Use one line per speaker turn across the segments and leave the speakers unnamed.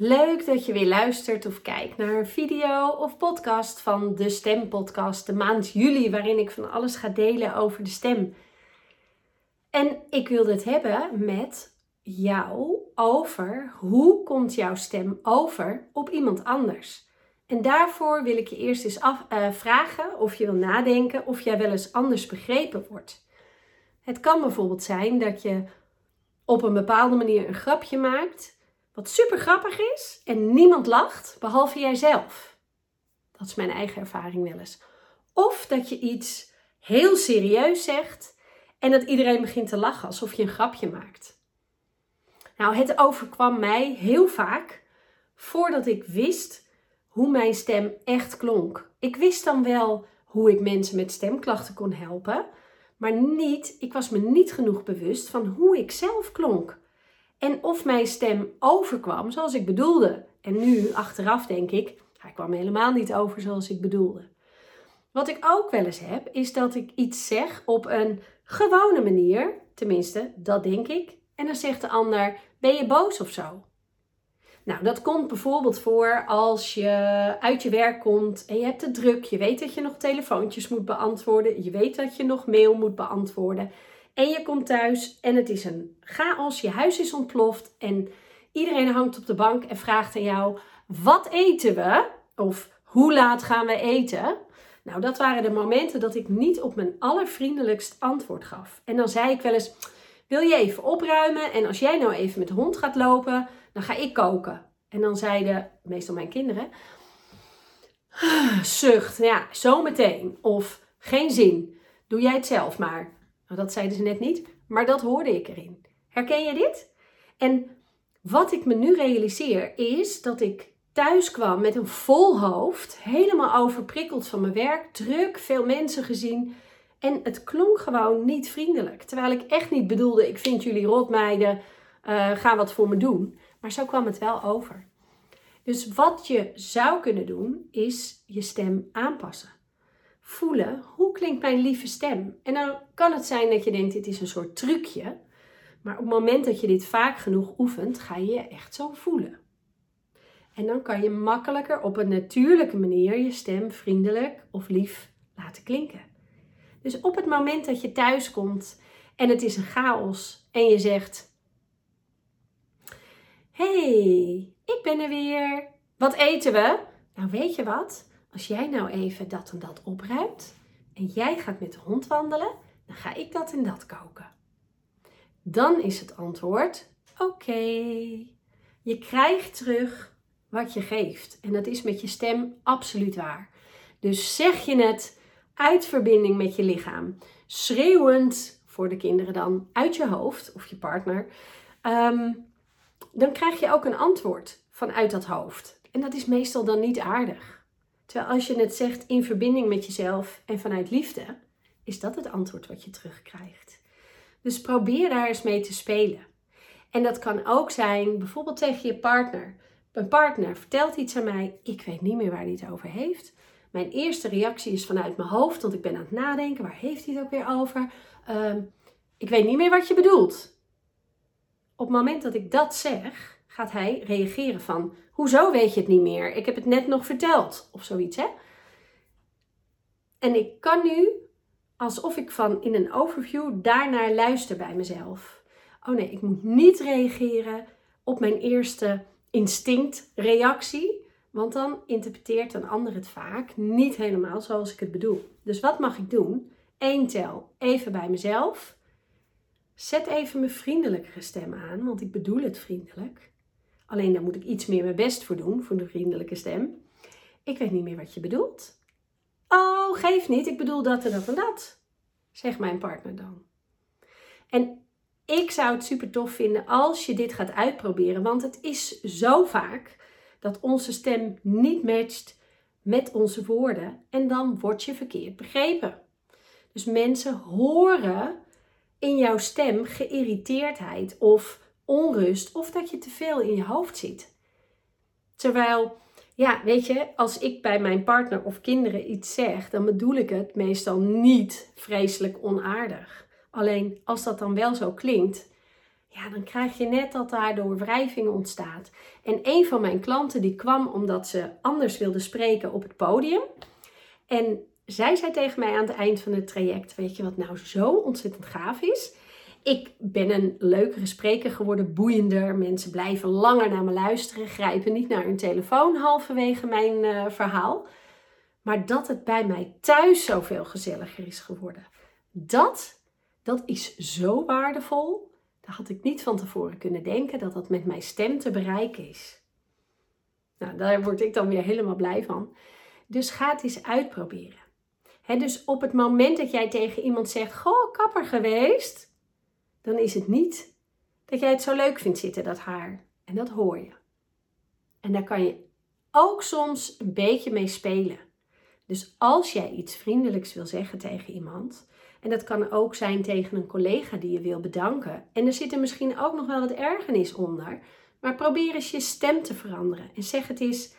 Leuk dat je weer luistert of kijkt naar een video of podcast van de Stempodcast, de maand juli, waarin ik van alles ga delen over de stem. En ik wilde het hebben met jou over hoe komt jouw stem over op iemand anders. En daarvoor wil ik je eerst eens af, uh, vragen of je wil nadenken of jij wel eens anders begrepen wordt. Het kan bijvoorbeeld zijn dat je op een bepaalde manier een grapje maakt wat super grappig is en niemand lacht, behalve jijzelf. Dat is mijn eigen ervaring wel eens. Of dat je iets heel serieus zegt en dat iedereen begint te lachen alsof je een grapje maakt. Nou, het overkwam mij heel vaak voordat ik wist hoe mijn stem echt klonk. Ik wist dan wel hoe ik mensen met stemklachten kon helpen, maar niet, ik was me niet genoeg bewust van hoe ik zelf klonk. En of mijn stem overkwam zoals ik bedoelde. En nu, achteraf, denk ik, hij kwam helemaal niet over zoals ik bedoelde. Wat ik ook wel eens heb, is dat ik iets zeg op een gewone manier. Tenminste, dat denk ik. En dan zegt de ander: Ben je boos of zo? Nou, dat komt bijvoorbeeld voor als je uit je werk komt en je hebt het druk. Je weet dat je nog telefoontjes moet beantwoorden. Je weet dat je nog mail moet beantwoorden. En je komt thuis en het is een chaos. Je huis is ontploft en iedereen hangt op de bank en vraagt aan jou: wat eten we? Of hoe laat gaan we eten? Nou, dat waren de momenten dat ik niet op mijn allervriendelijkst antwoord gaf. En dan zei ik wel eens: Wil je even opruimen? En als jij nou even met de hond gaat lopen, dan ga ik koken. En dan zeiden meestal mijn kinderen: Zucht, ja, zo meteen. Of geen zin. Doe jij het zelf maar. Nou, dat zeiden ze net niet, maar dat hoorde ik erin. Herken je dit? En wat ik me nu realiseer is dat ik thuis kwam met een vol hoofd, helemaal overprikkeld van mijn werk, druk, veel mensen gezien. En het klonk gewoon niet vriendelijk. Terwijl ik echt niet bedoelde, ik vind jullie rotmeiden, uh, ga wat voor me doen. Maar zo kwam het wel over. Dus wat je zou kunnen doen, is je stem aanpassen voelen klinkt mijn lieve stem. En dan kan het zijn dat je denkt dit is een soort trucje. Maar op het moment dat je dit vaak genoeg oefent, ga je je echt zo voelen. En dan kan je makkelijker op een natuurlijke manier je stem vriendelijk of lief laten klinken. Dus op het moment dat je thuis komt en het is een chaos en je zegt: Hey, ik ben er weer. Wat eten we? Nou, weet je wat? als jij nou even dat en dat opruimt en jij gaat met de hond wandelen, dan ga ik dat en dat koken. Dan is het antwoord: oké. Je krijgt terug wat je geeft. En dat is met je stem absoluut waar. Dus zeg je het uit verbinding met je lichaam, schreeuwend voor de kinderen dan uit je hoofd of je partner, ehm, dan krijg je ook een antwoord vanuit dat hoofd. En dat is meestal dan niet aardig. Terwijl als je het zegt in verbinding met jezelf en vanuit liefde, is dat het antwoord wat je terugkrijgt. Dus probeer daar eens mee te spelen. En dat kan ook zijn bijvoorbeeld tegen je partner. Een partner vertelt iets aan mij, ik weet niet meer waar hij het over heeft. Mijn eerste reactie is vanuit mijn hoofd, want ik ben aan het nadenken, waar heeft hij het ook weer over? Ehm, ik weet niet meer wat je bedoelt. Op het moment dat ik dat zeg, gaat hij reageren van, hoezo weet je het niet meer? Ik heb het net nog verteld, of zoiets, hè? En ik kan nu, alsof ik van in een overview daarnaar luister bij mezelf. Oh nee, ik moet niet reageren op mijn eerste instinctreactie, want dan interpreteert een ander het vaak niet helemaal zoals ik het bedoel. Dus wat mag ik doen? Eén tel, even bij mezelf. Zet even mijn vriendelijkere stem aan, want ik bedoel het vriendelijk. Alleen daar moet ik iets meer mijn best voor doen, voor de vriendelijke stem. Ik weet niet meer wat je bedoelt. Oh, geef niet, ik bedoel dat en dat en dat, zegt mijn partner dan. En ik zou het super tof vinden als je dit gaat uitproberen, want het is zo vaak dat onze stem niet matcht met onze woorden en dan word je verkeerd begrepen. Dus mensen horen in jouw stem geïrriteerdheid of onrust of dat je te veel in je hoofd zit. Terwijl, ja, weet je, als ik bij mijn partner of kinderen iets zeg, dan bedoel ik het meestal niet vreselijk onaardig. Alleen als dat dan wel zo klinkt, ja, dan krijg je net dat daardoor wrijving ontstaat. En een van mijn klanten die kwam omdat ze anders wilde spreken op het podium. En zij zei tegen mij aan het eind van het traject, weet je wat nou zo ontzettend gaaf is? Ik ben een leukere spreker geworden, boeiender. Mensen blijven langer naar me luisteren, grijpen niet naar hun telefoon halverwege mijn uh, verhaal. Maar dat het bij mij thuis zoveel gezelliger is geworden. Dat, dat is zo waardevol. Daar had ik niet van tevoren kunnen denken dat dat met mijn stem te bereiken is. Nou, daar word ik dan weer helemaal blij van. Dus ga het eens uitproberen. dus op het moment dat jij tegen iemand zegt: Goh, kapper geweest, dan is het niet dat jij het zo leuk vindt zitten, dat haar. En dat hoor je. En daar kan je ook soms een beetje mee spelen. Dus als jij iets vriendelijks wil zeggen tegen iemand, en dat kan ook zijn tegen een collega die je wil bedanken, en er zit er misschien ook nog wel wat ergernis onder, maar probeer eens je stem te veranderen en zeg het eens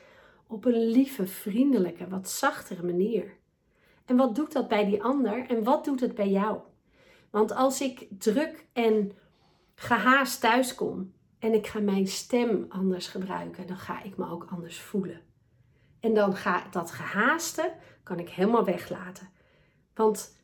op een lieve, vriendelijke, wat zachtere manier. En wat doet dat bij die ander en wat doet het bij jou? Want als ik druk en gehaast thuis kom en ik ga mijn stem anders gebruiken, dan ga ik me ook anders voelen. En dan ga dat gehaaste, kan ik helemaal weglaten. Want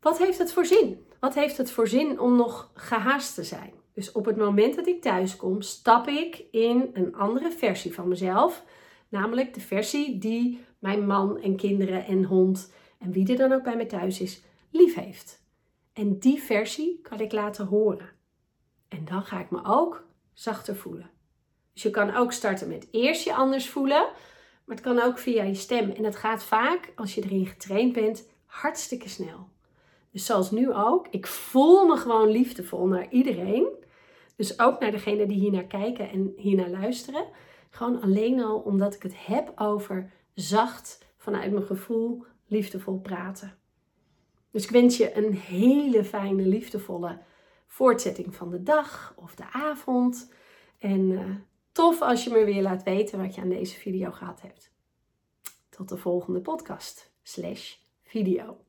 wat heeft het voor zin? Wat heeft het voor zin om nog gehaast te zijn? Dus op het moment dat ik thuis kom, stap ik in een andere versie van mezelf. Namelijk de versie die mijn man en kinderen en hond en wie er dan ook bij me thuis is, lief heeft. En die versie kan ik laten horen. En dan ga ik me ook zachter voelen. Dus je kan ook starten met eerst je anders voelen. Maar het kan ook via je stem. En het gaat vaak, als je erin getraind bent, hartstikke snel. Dus zoals nu ook. Ik voel me gewoon liefdevol naar iedereen. Dus ook naar degene die hier naar kijken en hier naar luisteren. Gewoon alleen al omdat ik het heb over zacht, vanuit mijn gevoel, liefdevol praten. Dus ik wens je een hele fijne, liefdevolle voortzetting van de dag of de avond. En uh, tof als je me weer laat weten wat je aan deze video gehad hebt. Tot de volgende podcast slash video.